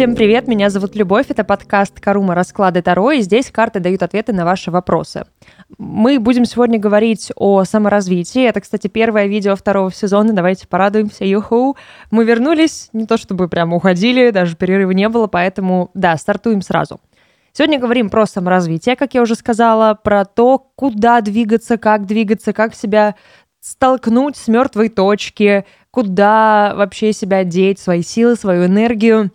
Всем привет, меня зовут Любовь, это подкаст «Карума. Расклады Таро», и здесь карты дают ответы на ваши вопросы. Мы будем сегодня говорить о саморазвитии. Это, кстати, первое видео второго сезона, давайте порадуемся, юху. Мы вернулись, не то чтобы прямо уходили, даже перерыва не было, поэтому, да, стартуем сразу. Сегодня говорим про саморазвитие, как я уже сказала, про то, куда двигаться, как двигаться, как себя столкнуть с мертвой точки, куда вообще себя деть, свои силы, свою энергию.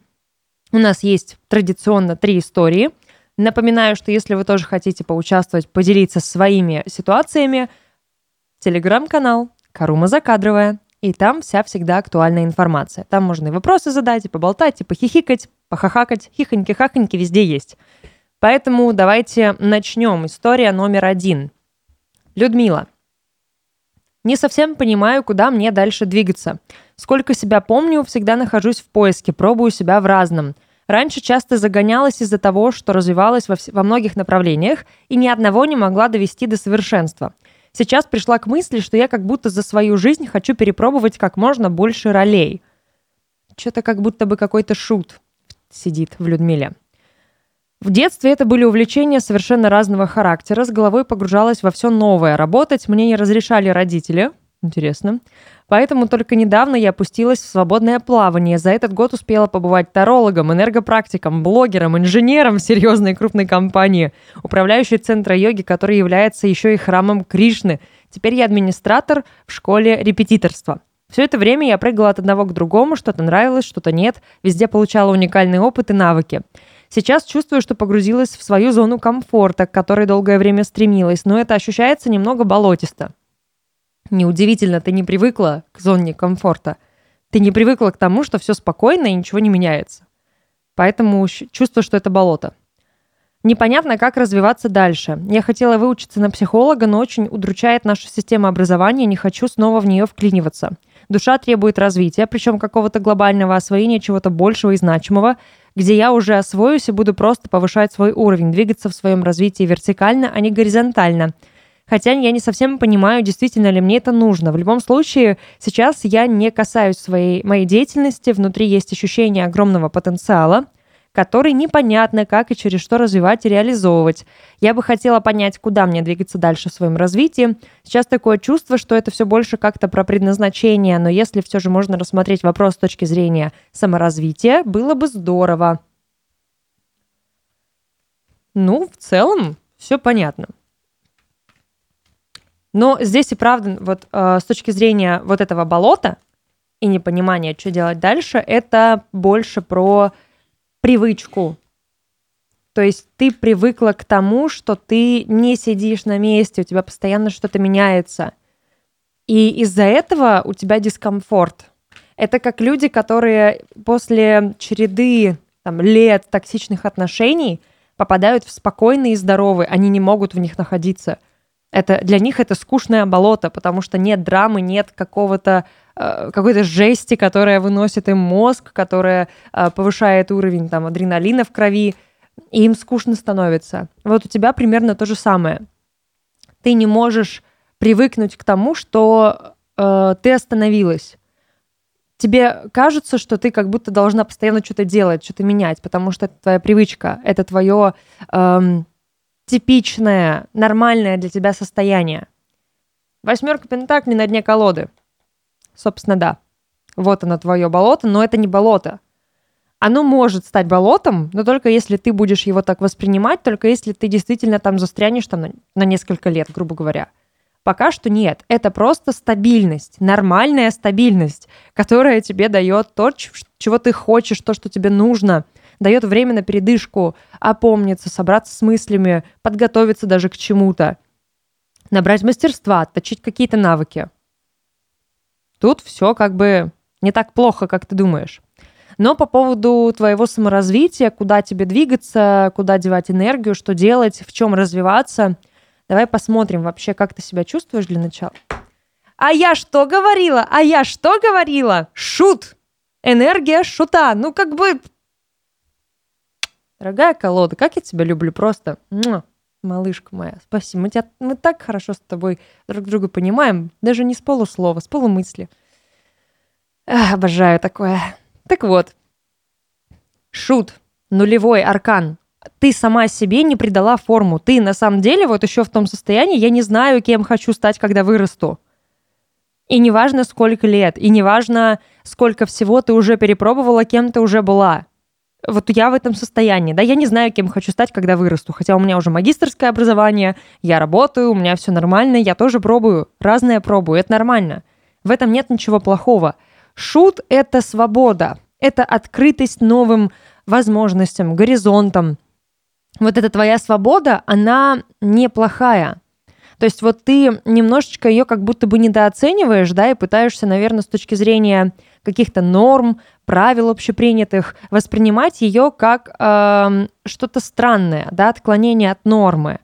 У нас есть традиционно три истории. Напоминаю, что если вы тоже хотите поучаствовать, поделиться своими ситуациями, телеграм-канал Карума Закадровая, и там вся всегда актуальная информация. Там можно и вопросы задать, и поболтать, и похихикать, похахакать, хихоньки-хахоньки везде есть. Поэтому давайте начнем. История номер один. Людмила – не совсем понимаю, куда мне дальше двигаться. Сколько себя помню, всегда нахожусь в поиске, пробую себя в разном. Раньше часто загонялась из-за того, что развивалась во, во многих направлениях и ни одного не могла довести до совершенства. Сейчас пришла к мысли, что я как будто за свою жизнь хочу перепробовать как можно больше ролей. Что-то как будто бы какой-то шут сидит в Людмиле. В детстве это были увлечения совершенно разного характера. С головой погружалась во все новое. Работать мне не разрешали родители. Интересно. Поэтому только недавно я опустилась в свободное плавание. За этот год успела побывать тарологом, энергопрактиком, блогером, инженером в серьезной крупной компании, управляющей центра йоги, который является еще и храмом Кришны. Теперь я администратор в школе репетиторства. Все это время я прыгала от одного к другому, что-то нравилось, что-то нет, везде получала уникальный опыт и навыки. Сейчас чувствую, что погрузилась в свою зону комфорта, к которой долгое время стремилась, но это ощущается немного болотисто. Неудивительно, ты не привыкла к зоне комфорта. Ты не привыкла к тому, что все спокойно и ничего не меняется. Поэтому чувствую, что это болото. Непонятно, как развиваться дальше. Я хотела выучиться на психолога, но очень удручает наша система образования, не хочу снова в нее вклиниваться. Душа требует развития, причем какого-то глобального освоения чего-то большего и значимого, где я уже освоюсь и буду просто повышать свой уровень, двигаться в своем развитии вертикально, а не горизонтально. Хотя я не совсем понимаю, действительно ли мне это нужно. В любом случае, сейчас я не касаюсь своей моей деятельности, внутри есть ощущение огромного потенциала, который непонятно, как и через что развивать и реализовывать. Я бы хотела понять, куда мне двигаться дальше в своем развитии. Сейчас такое чувство, что это все больше как-то про предназначение, но если все же можно рассмотреть вопрос с точки зрения саморазвития, было бы здорово. Ну, в целом, все понятно. Но здесь и правда, вот э, с точки зрения вот этого болота и непонимания, что делать дальше, это больше про привычку. То есть ты привыкла к тому, что ты не сидишь на месте, у тебя постоянно что-то меняется. И из-за этого у тебя дискомфорт. Это как люди, которые после череды там, лет токсичных отношений попадают в спокойные и здоровые, они не могут в них находиться. Это, для них это скучное болото, потому что нет драмы, нет какого-то какой-то жести, которая выносит им мозг, которая э, повышает уровень там, адреналина в крови, и им скучно становится. Вот у тебя примерно то же самое. Ты не можешь привыкнуть к тому, что э, ты остановилась. Тебе кажется, что ты как будто должна постоянно что-то делать, что-то менять, потому что это твоя привычка, это твое эм, типичное, нормальное для тебя состояние. Восьмерка пентаклей на дне колоды – Собственно, да. Вот оно твое болото, но это не болото. Оно может стать болотом, но только если ты будешь его так воспринимать, только если ты действительно там застрянешь там на, на несколько лет, грубо говоря. Пока что нет. Это просто стабильность, нормальная стабильность, которая тебе дает то, чего ты хочешь, то, что тебе нужно, дает время на передышку, опомниться, собраться с мыслями, подготовиться даже к чему-то, набрать мастерства, отточить какие-то навыки. Тут все как бы не так плохо, как ты думаешь. Но по поводу твоего саморазвития, куда тебе двигаться, куда девать энергию, что делать, в чем развиваться, давай посмотрим вообще, как ты себя чувствуешь для начала. А я что говорила? А я что говорила? Шут! Энергия шута. Ну, как бы... Дорогая колода, как я тебя люблю просто. Малышка моя, спасибо. Мы, тебя, мы так хорошо с тобой друг друга понимаем, даже не с полуслова, с полумысли. Эх, обожаю такое. Так вот, Шут, нулевой аркан. Ты сама себе не придала форму. Ты на самом деле вот еще в том состоянии, я не знаю, кем хочу стать, когда вырасту. И неважно, сколько лет, и неважно, сколько всего ты уже перепробовала, кем ты уже была. Вот я в этом состоянии, да, я не знаю, кем хочу стать, когда вырасту, хотя у меня уже магистрское образование, я работаю, у меня все нормально, я тоже пробую, разное пробую, это нормально. В этом нет ничего плохого. Шут — это свобода, это открытость новым возможностям, горизонтам. Вот эта твоя свобода, она неплохая. То есть вот ты немножечко ее как будто бы недооцениваешь, да, и пытаешься, наверное, с точки зрения каких-то норм, правил общепринятых, воспринимать ее как э, что-то странное, да, отклонение от нормы.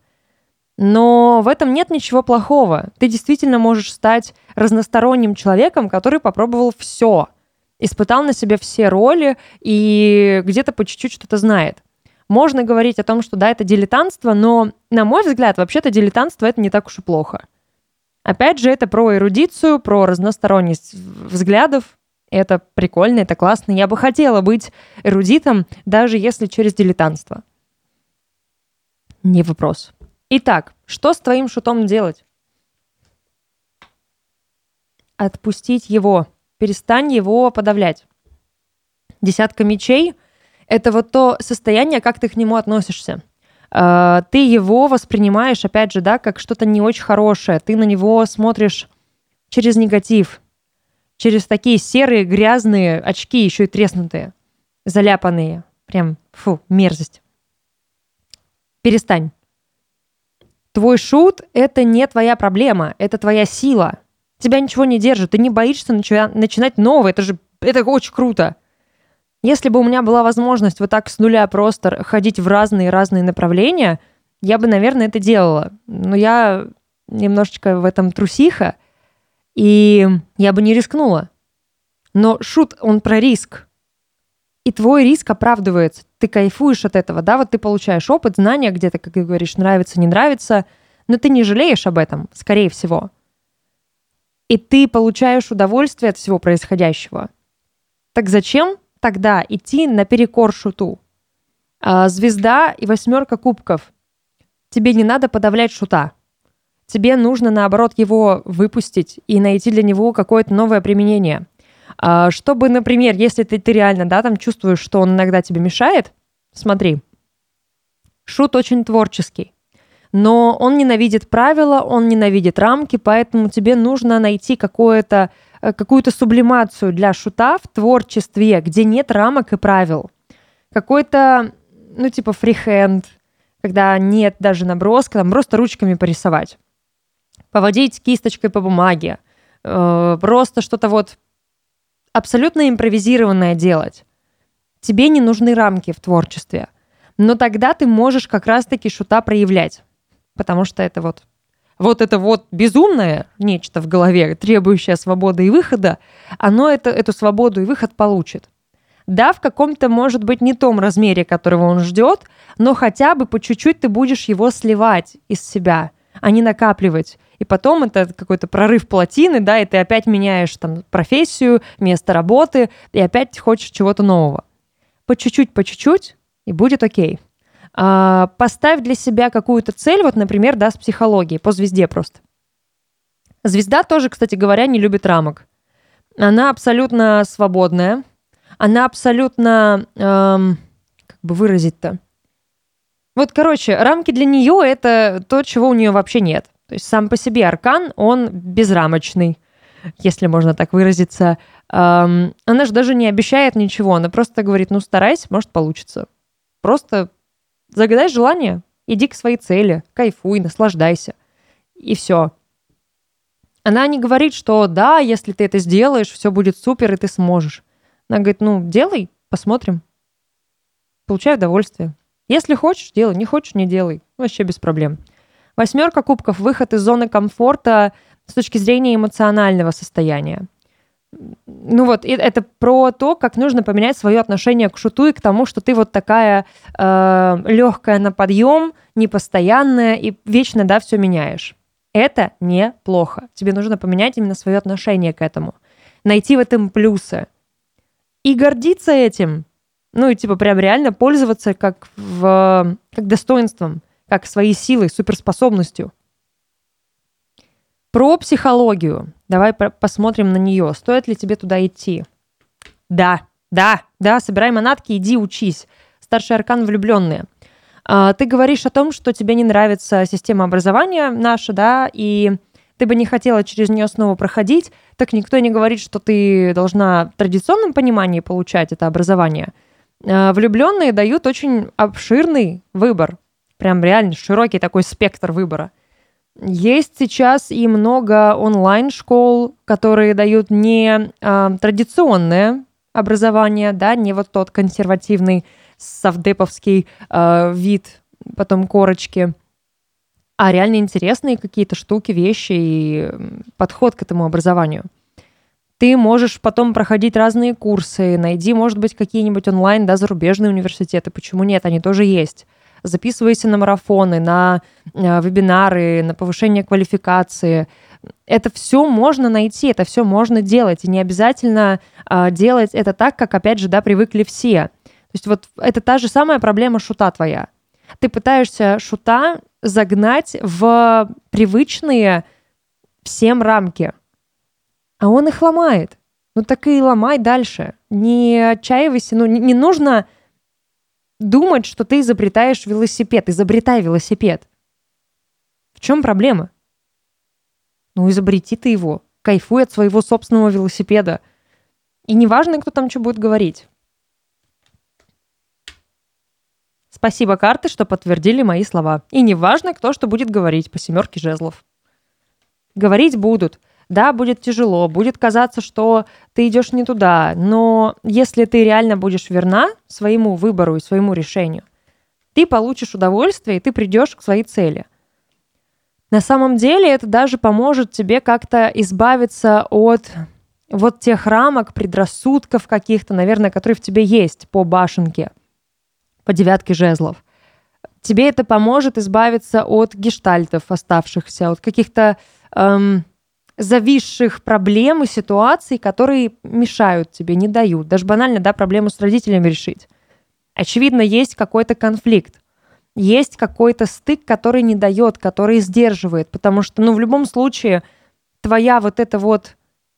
Но в этом нет ничего плохого. Ты действительно можешь стать разносторонним человеком, который попробовал все, испытал на себе все роли и где-то по чуть-чуть что-то знает. Можно говорить о том, что да, это дилетантство, но, на мой взгляд, вообще-то дилетантство это не так уж и плохо. Опять же, это про эрудицию, про разносторонность взглядов. Это прикольно, это классно. Я бы хотела быть эрудитом, даже если через дилетантство. Не вопрос. Итак, что с твоим шутом делать? Отпустить его. Перестань его подавлять. Десятка мечей — это вот то состояние, как ты к нему относишься. А, ты его воспринимаешь, опять же, да, как что-то не очень хорошее. Ты на него смотришь через негатив, через такие серые, грязные очки, еще и треснутые, заляпанные. Прям, фу, мерзость. Перестань. Твой шут — это не твоя проблема, это твоя сила. Тебя ничего не держит, ты не боишься начинать новое, это же это очень круто. Если бы у меня была возможность вот так с нуля просто ходить в разные-разные направления, я бы, наверное, это делала. Но я немножечко в этом трусиха, и я бы не рискнула. Но шут, он про риск. И твой риск оправдывается. Ты кайфуешь от этого, да, вот ты получаешь опыт, знания где-то, как ты говоришь, нравится, не нравится, но ты не жалеешь об этом, скорее всего. И ты получаешь удовольствие от всего происходящего. Так зачем тогда идти наперекор шуту. А, звезда и восьмерка кубков. Тебе не надо подавлять шута. Тебе нужно, наоборот, его выпустить и найти для него какое-то новое применение. А, чтобы, например, если ты, ты реально, да, там чувствуешь, что он иногда тебе мешает, смотри, шут очень творческий но он ненавидит правила, он ненавидит рамки, поэтому тебе нужно найти какое-то Э, какую-то сублимацию для шута в творчестве, где нет рамок и правил. Какой-то, ну, типа фрихенд, когда нет даже наброска, там просто ручками порисовать. Поводить кисточкой по бумаге. Э, просто что-то вот абсолютно импровизированное делать. Тебе не нужны рамки в творчестве. Но тогда ты можешь как раз-таки шута проявлять. Потому что это вот вот это вот безумное нечто в голове, требующее свободы и выхода, оно это, эту свободу и выход получит. Да, в каком-то, может быть, не том размере, которого он ждет, но хотя бы по чуть-чуть ты будешь его сливать из себя, а не накапливать. И потом это какой-то прорыв плотины, да, и ты опять меняешь там профессию, место работы, и опять хочешь чего-то нового. По чуть-чуть, по чуть-чуть, и будет окей. А, поставь для себя какую-то цель, вот, например, да, с психологией, по звезде просто. Звезда тоже, кстати говоря, не любит рамок. Она абсолютно свободная. Она абсолютно, эм, как бы выразить-то. Вот, короче, рамки для нее это то, чего у нее вообще нет. То есть сам по себе аркан, он безрамочный, если можно так выразиться. Эм, она же даже не обещает ничего, она просто говорит, ну старайся, может получится. Просто Загадай желание, иди к своей цели, кайфуй, наслаждайся. И все. Она не говорит, что да, если ты это сделаешь, все будет супер, и ты сможешь. Она говорит, ну, делай, посмотрим. Получай удовольствие. Если хочешь, делай, не хочешь, не делай. Вообще без проблем. Восьмерка кубков – выход из зоны комфорта с точки зрения эмоционального состояния ну вот, это про то, как нужно поменять свое отношение к шуту и к тому, что ты вот такая э, легкая на подъем, непостоянная и вечно, да, все меняешь. Это неплохо. Тебе нужно поменять именно свое отношение к этому. Найти в этом плюсы. И гордиться этим. Ну и типа прям реально пользоваться как, в, как достоинством, как своей силой, суперспособностью. Про психологию. Давай посмотрим на нее. Стоит ли тебе туда идти? Да, да, да, собирай манатки, иди учись. Старший аркан влюбленные. А, ты говоришь о том, что тебе не нравится система образования наша, да, и ты бы не хотела через нее снова проходить, так никто не говорит, что ты должна в традиционном понимании получать это образование. А, влюбленные дают очень обширный выбор, прям реально широкий такой спектр выбора. Есть сейчас и много онлайн-школ, которые дают не а, традиционное образование, да, не вот тот консервативный совдеповский э, вид, потом корочки, а реально интересные какие-то штуки, вещи и подход к этому образованию. Ты можешь потом проходить разные курсы, найди, может быть, какие-нибудь онлайн, да, зарубежные университеты, почему нет, они тоже есть. Записывайся на марафоны, на э, вебинары, на повышение квалификации. Это все можно найти, это все можно делать, и не обязательно э, делать это так, как, опять же, да, привыкли все. То есть вот это та же самая проблема шута твоя. Ты пытаешься шута загнать в привычные всем рамки, а он их ломает. Ну так и ломай дальше. Не отчаивайся, ну не, не нужно думать, что ты изобретаешь велосипед. Изобретай велосипед. В чем проблема? Ну, изобрети ты его. Кайфуй от своего собственного велосипеда. И неважно, кто там что будет говорить. Спасибо, карты, что подтвердили мои слова. И неважно, кто что будет говорить по семерке жезлов. Говорить будут. Да, будет тяжело, будет казаться, что ты идешь не туда, но если ты реально будешь верна своему выбору и своему решению, ты получишь удовольствие, и ты придешь к своей цели. На самом деле это даже поможет тебе как-то избавиться от вот тех рамок, предрассудков каких-то, наверное, которые в тебе есть по башенке – по девятке жезлов. Тебе это поможет избавиться от гештальтов оставшихся, от каких-то эм, зависших проблем и ситуаций, которые мешают тебе, не дают. Даже банально, да, проблему с родителями решить. Очевидно, есть какой-то конфликт. Есть какой-то стык, который не дает, который сдерживает. Потому что, ну, в любом случае, твоя вот эта вот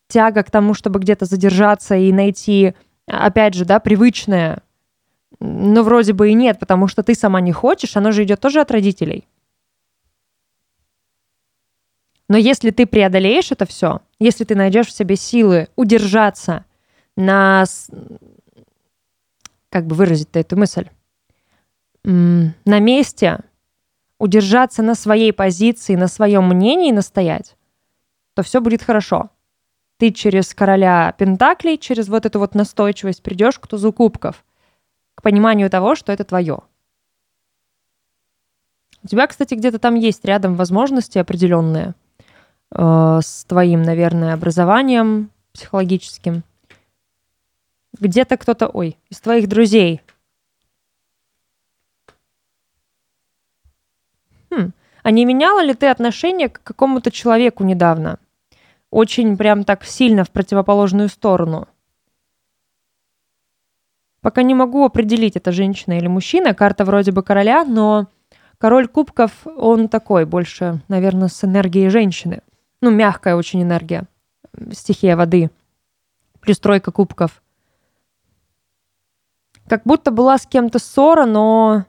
тяга к тому, чтобы где-то задержаться и найти, опять же, да, привычное, но вроде бы и нет, потому что ты сама не хочешь, оно же идет тоже от родителей. Но если ты преодолеешь это все, если ты найдешь в себе силы удержаться на... Как бы выразить эту мысль? На месте, удержаться на своей позиции, на своем мнении настоять, то все будет хорошо. Ты через короля Пентаклей, через вот эту вот настойчивость придешь к тузу кубков – к пониманию того, что это твое. У тебя, кстати, где-то там есть рядом возможности определенные с твоим, наверное, образованием психологическим. Где-то кто-то, ой, из твоих друзей. Хм. А не меняла ли ты отношение к какому-то человеку недавно? Очень прям так сильно в противоположную сторону. Пока не могу определить, это женщина или мужчина. Карта вроде бы короля, но король кубков, он такой, больше, наверное, с энергией женщины. Ну, мягкая очень энергия. Стихия воды. Плюс тройка кубков. Как будто была с кем-то ссора, но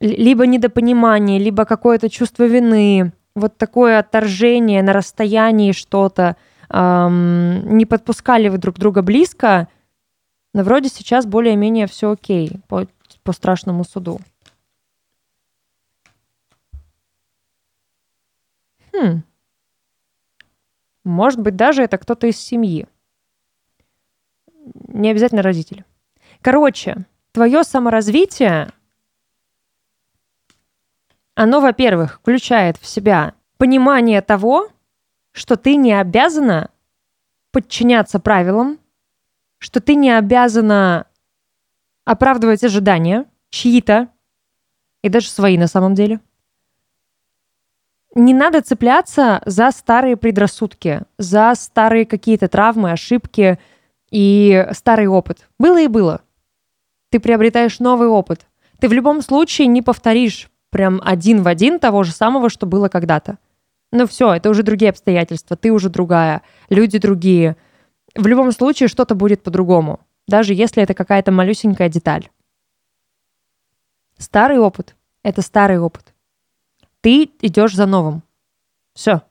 либо недопонимание, либо какое-то чувство вины, вот такое отторжение на расстоянии что-то, эм, не подпускали вы друг друга близко, но вроде сейчас более-менее все окей по, по страшному суду. Хм. Может быть, даже это кто-то из семьи. Не обязательно родители. Короче, твое саморазвитие, оно, во-первых, включает в себя понимание того, что ты не обязана подчиняться правилам, что ты не обязана оправдывать ожидания чьи-то, и даже свои на самом деле. Не надо цепляться за старые предрассудки, за старые какие-то травмы, ошибки и старый опыт. Было и было. ты приобретаешь новый опыт. Ты в любом случае не повторишь прям один в один того же самого, что было когда-то. Ну все, это уже другие обстоятельства, ты уже другая, люди другие. В любом случае что-то будет по-другому, даже если это какая-то малюсенькая деталь. Старый опыт — это старый опыт. Ты идешь за новым. Все.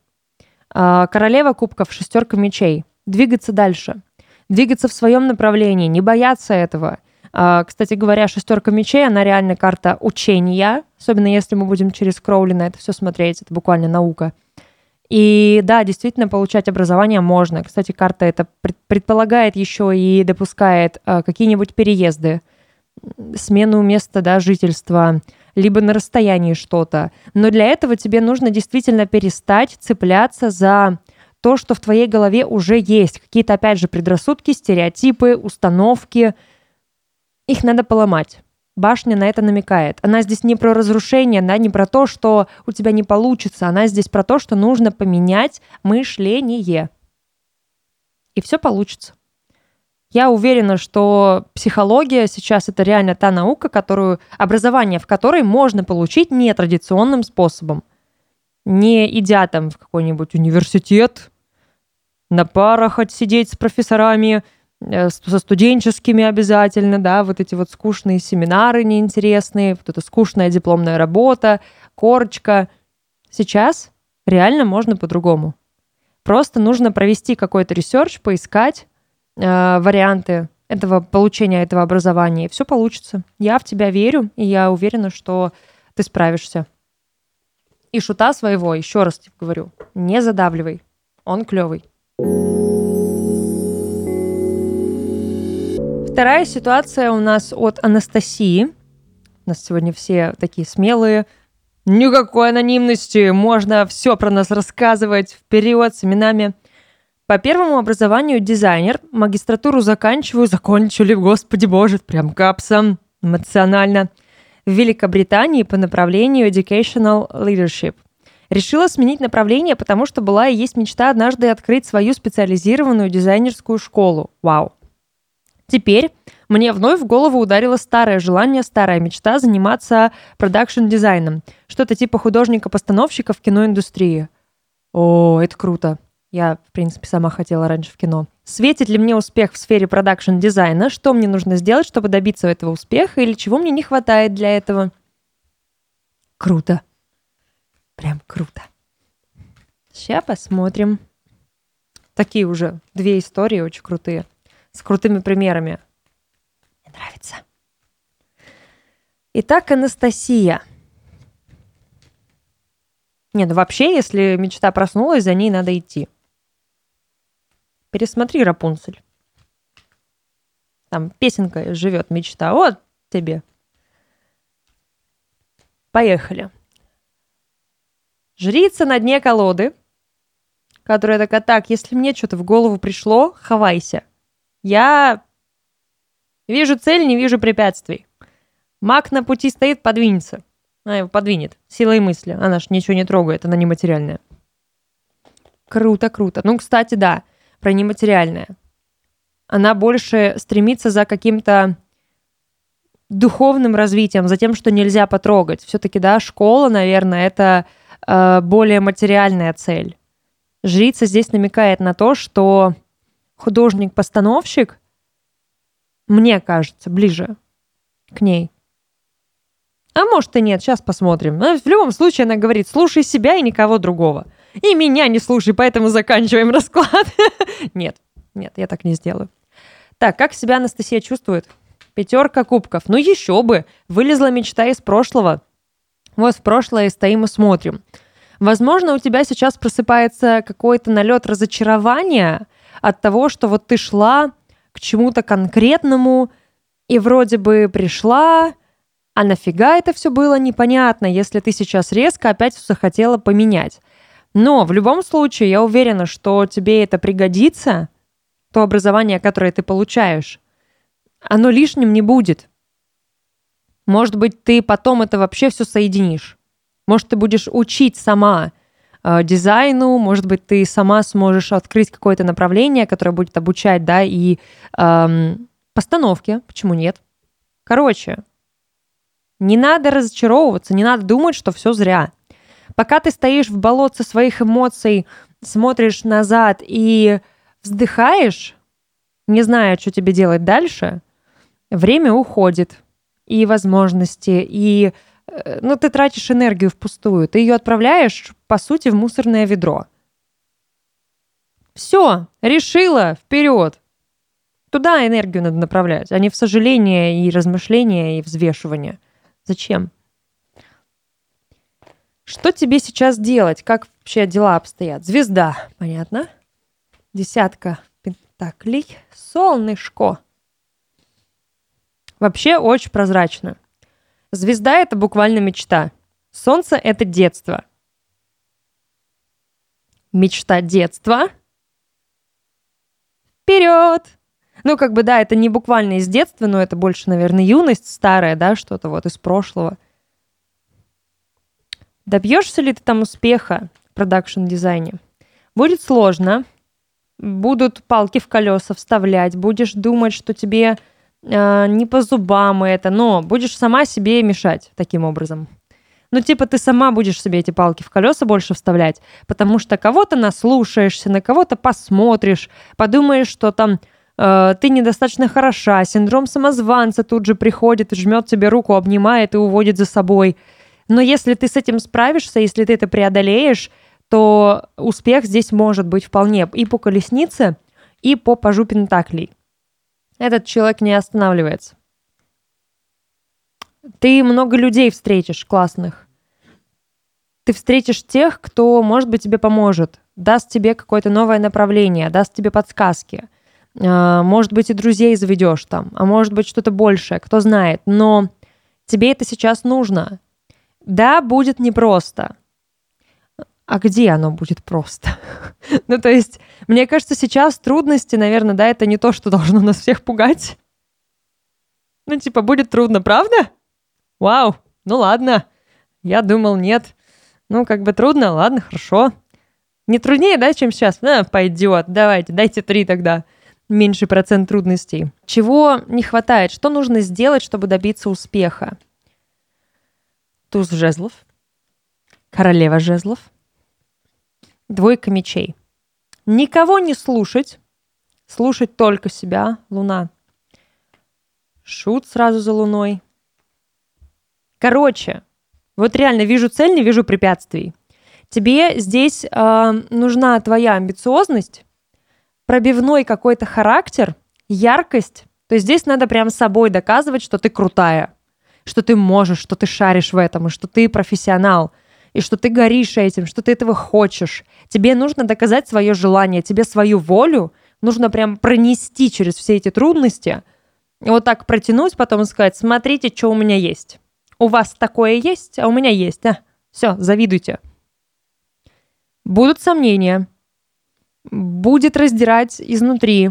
А, королева кубков, шестерка мечей. Двигаться дальше. Двигаться в своем направлении, не бояться этого. А, кстати говоря, шестерка мечей, она реально карта учения, особенно если мы будем через Кроули на это все смотреть, это буквально наука. И да, действительно, получать образование можно. Кстати, карта это предполагает еще и допускает а, какие-нибудь переезды, смену места да, жительства, либо на расстоянии что-то. Но для этого тебе нужно действительно перестать цепляться за то, что в твоей голове уже есть. Какие-то, опять же, предрассудки, стереотипы, установки. Их надо поломать. Башня на это намекает. Она здесь не про разрушение, она не про то, что у тебя не получится. Она здесь про то, что нужно поменять мышление. И все получится. Я уверена, что психология сейчас это реально та наука, которую, образование в которой можно получить нетрадиционным способом. Не идя там в какой-нибудь университет, на парах отсидеть с профессорами, э, со студенческими обязательно, да, вот эти вот скучные семинары неинтересные, вот эта скучная дипломная работа, корочка. Сейчас реально можно по-другому. Просто нужно провести какой-то research, поискать, варианты этого получения этого образования, и все получится. Я в тебя верю, и я уверена, что ты справишься. И шута своего, еще раз тебе говорю, не задавливай. Он клевый. Вторая ситуация у нас от Анастасии. У нас сегодня все такие смелые. Никакой анонимности, можно все про нас рассказывать вперед с именами. По первому образованию дизайнер, магистратуру заканчиваю, закончили, господи боже, прям капсом, эмоционально. В Великобритании по направлению Educational Leadership. Решила сменить направление, потому что была и есть мечта однажды открыть свою специализированную дизайнерскую школу. Вау. Теперь мне вновь в голову ударило старое желание, старая мечта заниматься production design ом. Что-то типа художника-постановщика в киноиндустрии. О, это круто. Я, в принципе, сама хотела раньше в кино. Светит ли мне успех в сфере production design а? Что мне нужно сделать, чтобы добиться этого успеха? Или чего мне не хватает для этого? Круто. Прям круто. Сейчас посмотрим. Такие уже две истории очень крутые. С крутыми примерами. Мне нравится. Итак, Анастасия – не, ну вообще, если мечта проснулась, за ней надо идти. Пересмотри Рапунцель. Там песенка живет мечта. Вот тебе. Поехали. Жрица на дне колоды, которая такая, так, если мне что-то в голову пришло, хавайся. Я вижу цель, не вижу препятствий. Маг на пути стоит, подвинется. Она его подвинет силой мысли. Она ж ничего не трогает, она нематериальная. Круто, круто. Ну, кстати, да, про нематериальное. Она больше стремится за каким-то духовным развитием, за тем, что нельзя потрогать. Все-таки, да, школа, наверное, это э, более материальная цель. Жрица здесь намекает на то, что художник-постановщик, мне кажется, ближе к ней. А может и нет, сейчас посмотрим. Но в любом случае она говорит, слушай себя и никого другого. И меня не слушай, поэтому заканчиваем расклад. нет, нет, я так не сделаю. Так, как себя Анастасия чувствует? Пятерка кубков. Ну еще бы, вылезла мечта из прошлого. Вот в прошлое стоим и смотрим. Возможно, у тебя сейчас просыпается какой-то налет разочарования от того, что вот ты шла к чему-то конкретному и вроде бы пришла, а нафига это все было непонятно, если ты сейчас резко опять все захотела поменять. Но в любом случае я уверена, что тебе это пригодится, то образование, которое ты получаешь. Оно лишним не будет. Может быть, ты потом это вообще все соединишь. Может, ты будешь учить сама э, дизайну, может быть, ты сама сможешь открыть какое-то направление, которое будет обучать, да, и эм, постановке, почему нет? Короче, не надо разочаровываться, не надо думать, что все зря. Пока ты стоишь в болотце своих эмоций, смотришь назад и вздыхаешь, не зная, что тебе делать дальше, время уходит. И возможности, и э, ну, ты тратишь энергию впустую. Ты ее отправляешь, по сути, в мусорное ведро. Все, решила, вперед. Туда энергию надо направлять, а не в сожаление и размышления и взвешивание. Зачем? Что тебе сейчас делать? Как вообще дела обстоят? Звезда, понятно. Десятка пентаклей. Солнышко. Вообще очень прозрачно. Звезда — это буквально мечта. Солнце — это детство. Мечта детства. Вперед! Ну, как бы, да, это не буквально из детства, но это больше, наверное, юность старая, да, что-то вот из прошлого. Добьешься ли ты там успеха в продакшн-дизайне? Будет сложно. Будут палки в колеса вставлять. Будешь думать, что тебе э, не по зубам это, но будешь сама себе мешать таким образом. Ну, типа, ты сама будешь себе эти палки в колеса больше вставлять, потому что кого-то наслушаешься, на кого-то посмотришь, подумаешь, что там э, ты недостаточно хороша, синдром самозванца тут же приходит, жмет тебе руку, обнимает и уводит за собой – но если ты с этим справишься, если ты это преодолеешь, то успех здесь может быть вполне и по колеснице, и по пажу пентаклей. Этот человек не останавливается. Ты много людей встретишь классных. Ты встретишь тех, кто, может быть, тебе поможет, даст тебе какое-то новое направление, даст тебе подсказки. А, может быть, и друзей заведешь там, а может быть, что-то большее, кто знает. Но тебе это сейчас нужно. Да, будет непросто. А где оно будет просто? ну, то есть, мне кажется, сейчас трудности, наверное, да, это не то, что должно нас всех пугать. Ну, типа, будет трудно, правда? Вау, ну ладно. Я думал, нет. Ну, как бы трудно, ладно, хорошо. Не труднее, да, чем сейчас? На, пойдет, давайте, дайте три тогда. Меньший процент трудностей. Чего не хватает? Что нужно сделать, чтобы добиться успеха? Туз жезлов, королева жезлов, двойка мечей. Никого не слушать, слушать только себя, луна. Шут сразу за луной. Короче, вот реально вижу цель, не вижу препятствий. Тебе здесь э, нужна твоя амбициозность, пробивной какой-то характер, яркость. То есть здесь надо прям собой доказывать, что ты крутая что ты можешь, что ты шаришь в этом, и что ты профессионал, и что ты горишь этим, что ты этого хочешь. Тебе нужно доказать свое желание, тебе свою волю нужно прям пронести через все эти трудности, и вот так протянуть, потом сказать, смотрите, что у меня есть. У вас такое есть, а у меня есть. А, все, завидуйте. Будут сомнения. Будет раздирать изнутри.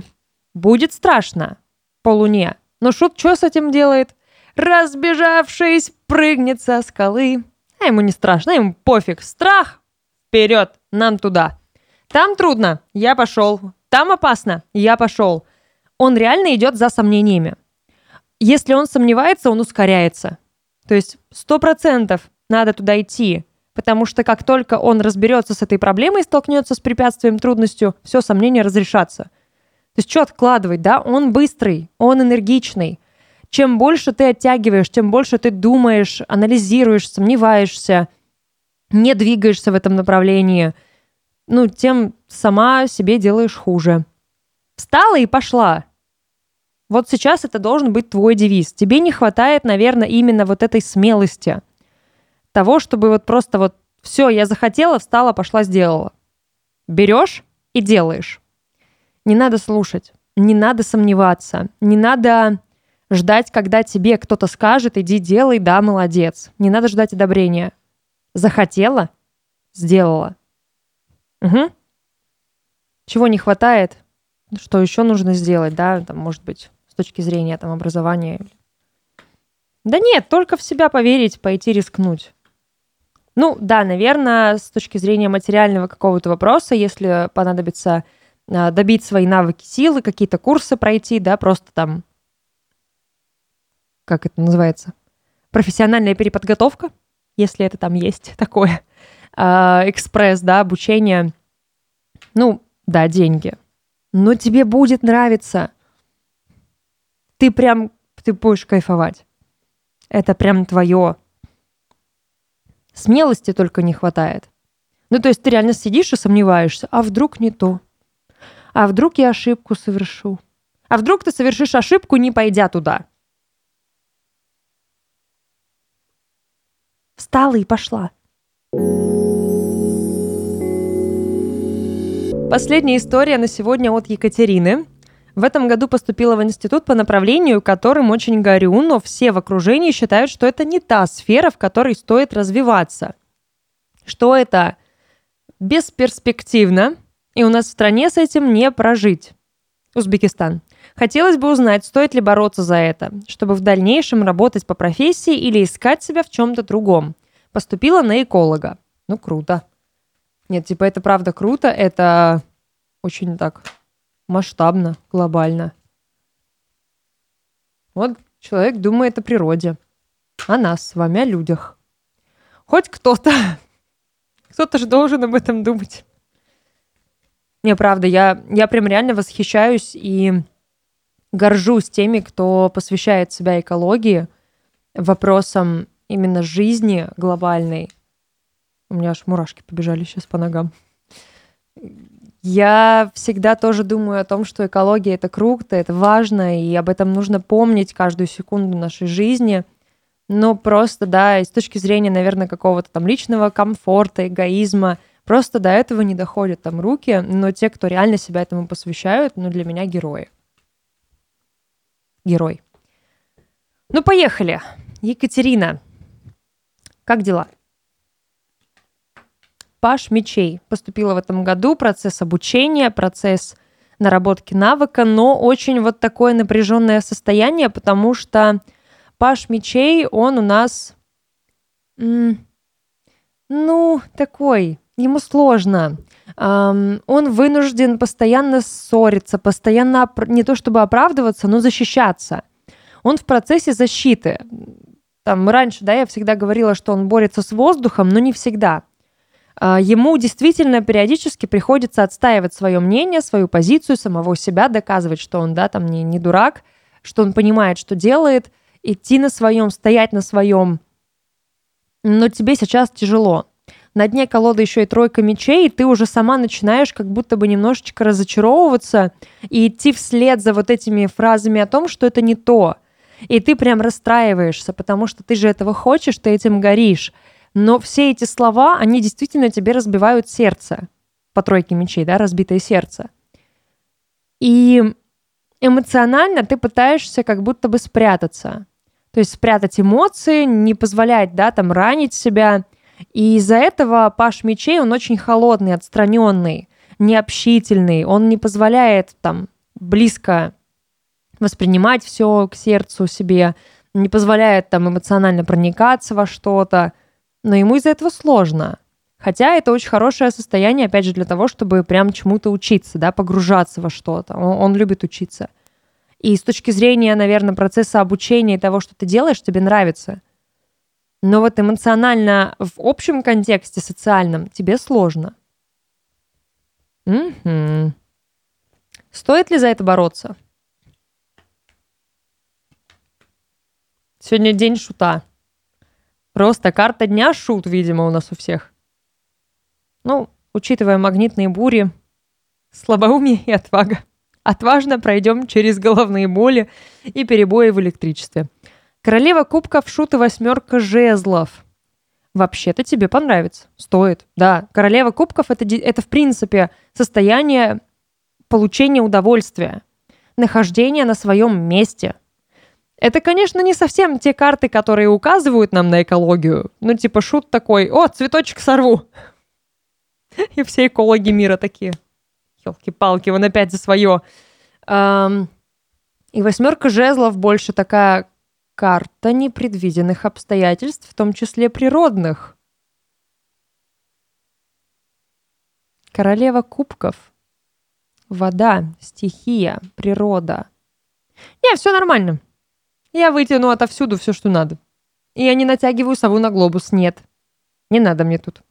Будет страшно по луне. Но шут что с этим делает? Разбежавшись, прыгнет со скалы. А ему не страшно, ему пофиг. Страх! Вперед, нам туда. Там трудно, я пошел. Там опасно, я пошел. Он реально идет за сомнениями. Если он сомневается, он ускоряется. То есть сто процентов надо туда идти, потому что как только он разберется с этой проблемой и столкнется с препятствием, трудностью, все сомнения разрешатся. То есть что откладывать, да? Он быстрый, он энергичный чем больше ты оттягиваешь, тем больше ты думаешь, анализируешь, сомневаешься, не двигаешься в этом направлении, ну, тем сама себе делаешь хуже. Встала и пошла. Вот сейчас это должен быть твой девиз. Тебе не хватает, наверное, именно вот этой смелости. Того, чтобы вот просто вот все, я захотела, встала, пошла, сделала. Берешь и делаешь. Не надо слушать, не надо сомневаться, не надо Ждать, когда тебе кто-то скажет, иди делай, да, молодец. Не надо ждать одобрения. Захотела, сделала. Угу. Чего не хватает, что еще нужно сделать, да, там, может быть, с точки зрения там образования. Да нет, только в себя поверить, пойти рискнуть. Ну, да, наверное, с точки зрения материального какого-то вопроса, если понадобится а, добить свои навыки силы, какие-то курсы пройти, да, просто там как это называется, профессиональная переподготовка, если это там есть такое, э, экспресс, да, обучение. Ну, да, деньги. Но тебе будет нравиться. Ты прям, ты будешь кайфовать. Это прям твое. Смелости только не хватает. Ну, то есть ты реально сидишь и сомневаешься, а вдруг не то? А вдруг я ошибку совершу? А вдруг ты совершишь ошибку, не пойдя туда? Встала и пошла. Последняя история на сегодня от Екатерины. В этом году поступила в институт по направлению, которым очень горю, но все в окружении считают, что это не та сфера, в которой стоит развиваться. Что это бесперспективно, и у нас в стране с этим не прожить. Узбекистан. Хотелось бы узнать, стоит ли бороться за это, чтобы в дальнейшем работать по профессии или искать себя в чем-то другом. Поступила на эколога. Ну, круто. Нет, типа это правда круто, это очень так масштабно, глобально. Вот человек думает о природе, о нас с вами, о людях. Хоть кто-то, кто-то же должен об этом думать. Не, правда, я, я прям реально восхищаюсь и горжусь теми, кто посвящает себя экологии, вопросам именно жизни глобальной. У меня аж мурашки побежали сейчас по ногам. Я всегда тоже думаю о том, что экология это круто, это важно, и об этом нужно помнить каждую секунду нашей жизни. Но просто, да, с точки зрения, наверное, какого-то там личного комфорта, эгоизма, просто до этого не доходят там руки, но те, кто реально себя этому посвящают, ну, для меня герои. Герой. Ну, поехали. Екатерина, как дела? Паш Мечей. Поступила в этом году, процесс обучения, процесс наработки навыка, но очень вот такое напряженное состояние, потому что Паш Мечей, он у нас, ну, такой, ему сложно. Um, он вынужден постоянно ссориться, постоянно не то чтобы оправдываться, но защищаться. Он в процессе защиты. Там раньше, да, я всегда говорила, что он борется с воздухом, но не всегда. А, ему действительно периодически приходится отстаивать свое мнение, свою позицию, самого себя, доказывать, что он, да, там не, не дурак, что он понимает, что делает, идти на своем, стоять на своем. Но тебе сейчас тяжело. На дне колоды еще и тройка мечей, и ты уже сама начинаешь как будто бы немножечко разочаровываться и идти вслед за вот этими фразами о том, что это не то. И ты прям расстраиваешься, потому что ты же этого хочешь, ты этим горишь. Но все эти слова, они действительно тебе разбивают сердце. По тройке мечей, да, разбитое сердце. И эмоционально ты пытаешься как будто бы спрятаться. То есть спрятать эмоции, не позволять, да, там ранить себя. И из-за этого Паш Мечей, он очень холодный, отстраненный, необщительный. Он не позволяет там близко воспринимать все к сердцу себе, не позволяет там эмоционально проникаться во что-то но ему из-за этого сложно. Хотя это очень хорошее состояние, опять же, для того, чтобы прям чему-то учиться, да, погружаться во что-то. Он, он любит учиться. И с точки зрения, наверное, процесса обучения и того, что ты делаешь, тебе нравится. Но вот эмоционально в общем контексте социальном тебе сложно. Угу. Стоит ли за это бороться? Сегодня день шута. Просто карта дня шут, видимо, у нас у всех. Ну, учитывая магнитные бури, слабоумие и отвага. Отважно пройдем через головные боли и перебои в электричестве. Королева кубков, шут и восьмерка жезлов. Вообще-то тебе понравится. Стоит. Да, королева кубков это, это в принципе состояние получения удовольствия. Нахождение на своем месте – это, конечно, не совсем те карты, которые указывают нам на экологию. Ну, типа шут такой, о, цветочек сорву. И все экологи мира такие. Елки-палки, он опять за свое. И восьмерка жезлов больше такая карта непредвиденных обстоятельств, в том числе природных. Королева кубков. Вода, стихия, природа. Не, все нормально. Я вытяну отовсюду все, что надо. И я не натягиваю сову на глобус, нет. Не надо мне тут.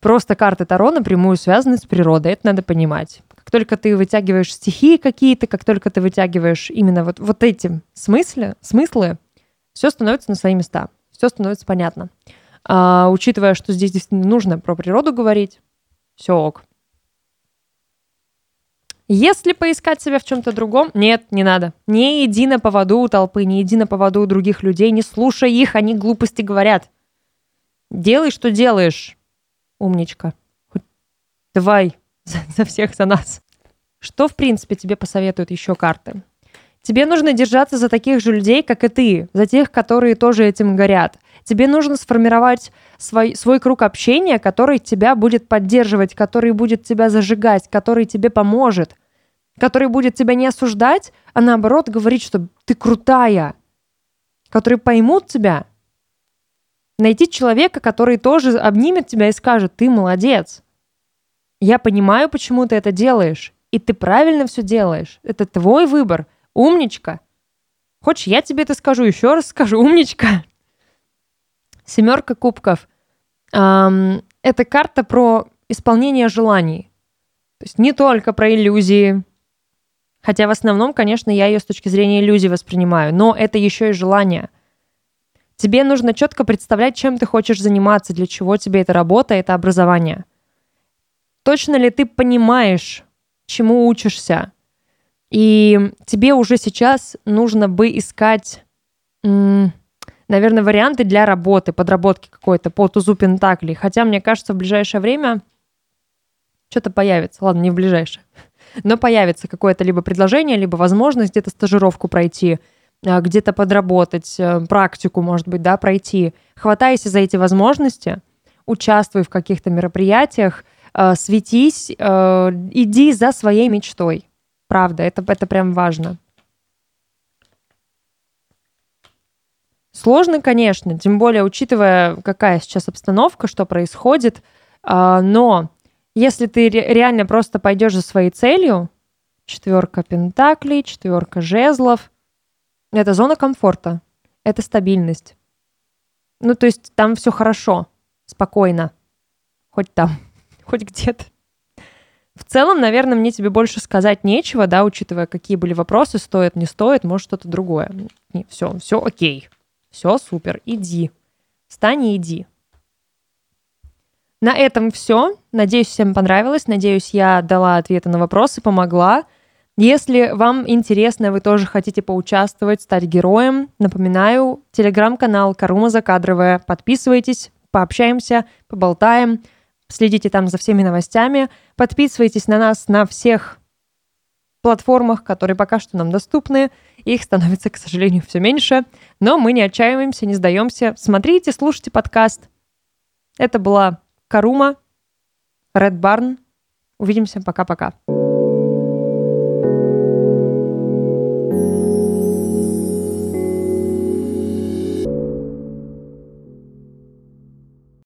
Просто карты Таро напрямую связаны с природой, это надо понимать. Как только ты вытягиваешь стихии какие-то, как только ты вытягиваешь именно вот, вот эти смыслы, смыслы, все становится на свои места, все становится понятно. А, учитывая, что здесь действительно нужно про природу говорить, все ок. Если поискать себя в чем-то другом, нет, не надо. Не иди на поводу у толпы, не иди на поводу у других людей, не слушай их, они глупости говорят. Делай, что делаешь, умничка. Давай за, за всех, за нас. Что, в принципе, тебе посоветуют еще карты? Тебе нужно держаться за таких же людей, как и ты, за тех, которые тоже этим горят. Тебе нужно сформировать свой, свой круг общения, который тебя будет поддерживать, который будет тебя зажигать, который тебе поможет, который будет тебя не осуждать, а наоборот говорить, что ты крутая, которые поймут тебя. Найти человека, который тоже обнимет тебя и скажет, ты молодец. Я понимаю, почему ты это делаешь, и ты правильно все делаешь. Это твой выбор. Умничка. Хочешь, я тебе это скажу, еще раз скажу, умничка. Семерка кубков. Эм, это карта про исполнение желаний. То есть не только про иллюзии. Хотя в основном, конечно, я ее с точки зрения иллюзий воспринимаю, но это еще и желание. Тебе нужно четко представлять, чем ты хочешь заниматься, для чего тебе эта работа, это образование. Точно ли ты понимаешь, чему учишься? И тебе уже сейчас нужно бы искать, наверное, варианты для работы, подработки какой-то по тузу Пентаклей. Хотя, мне кажется, в ближайшее время что-то появится. Ладно, не в ближайшее. Но появится какое-то либо предложение, либо возможность где-то стажировку пройти, а, где-то подработать, э, практику, может быть, да, пройти. Хватайся за эти возможности, участвуй в каких-то мероприятиях, светись, э, иди за своей мечтой. Правда, это, это прям важно. Сложно, конечно, тем более учитывая, какая сейчас обстановка, что происходит, а, но если ты реально просто пойдешь за своей целью, четверка пентаклей, четверка жезлов, это зона комфорта, это стабильность. Ну, то есть там все хорошо, спокойно, хоть там, хоть где-то. В целом, наверное, мне тебе больше сказать нечего, да, учитывая, какие были вопросы, стоит, не стоит, может, что-то другое. Не, все, все окей. Все супер, иди. Встань и иди. На этом все. Надеюсь, всем понравилось. Надеюсь, я дала ответы на вопросы, помогла. Если вам интересно, вы тоже хотите поучаствовать, стать героем, напоминаю, телеграм-канал Карума Закадровая. Подписывайтесь, пообщаемся, поболтаем. Следите там за всеми новостями. Подписывайтесь на нас на всех платформах, которые пока что нам доступны. Их становится, к сожалению, все меньше. Но мы не отчаиваемся, не сдаемся. Смотрите, слушайте подкаст. Это была Карума, Red Barn. Увидимся. Пока-пока.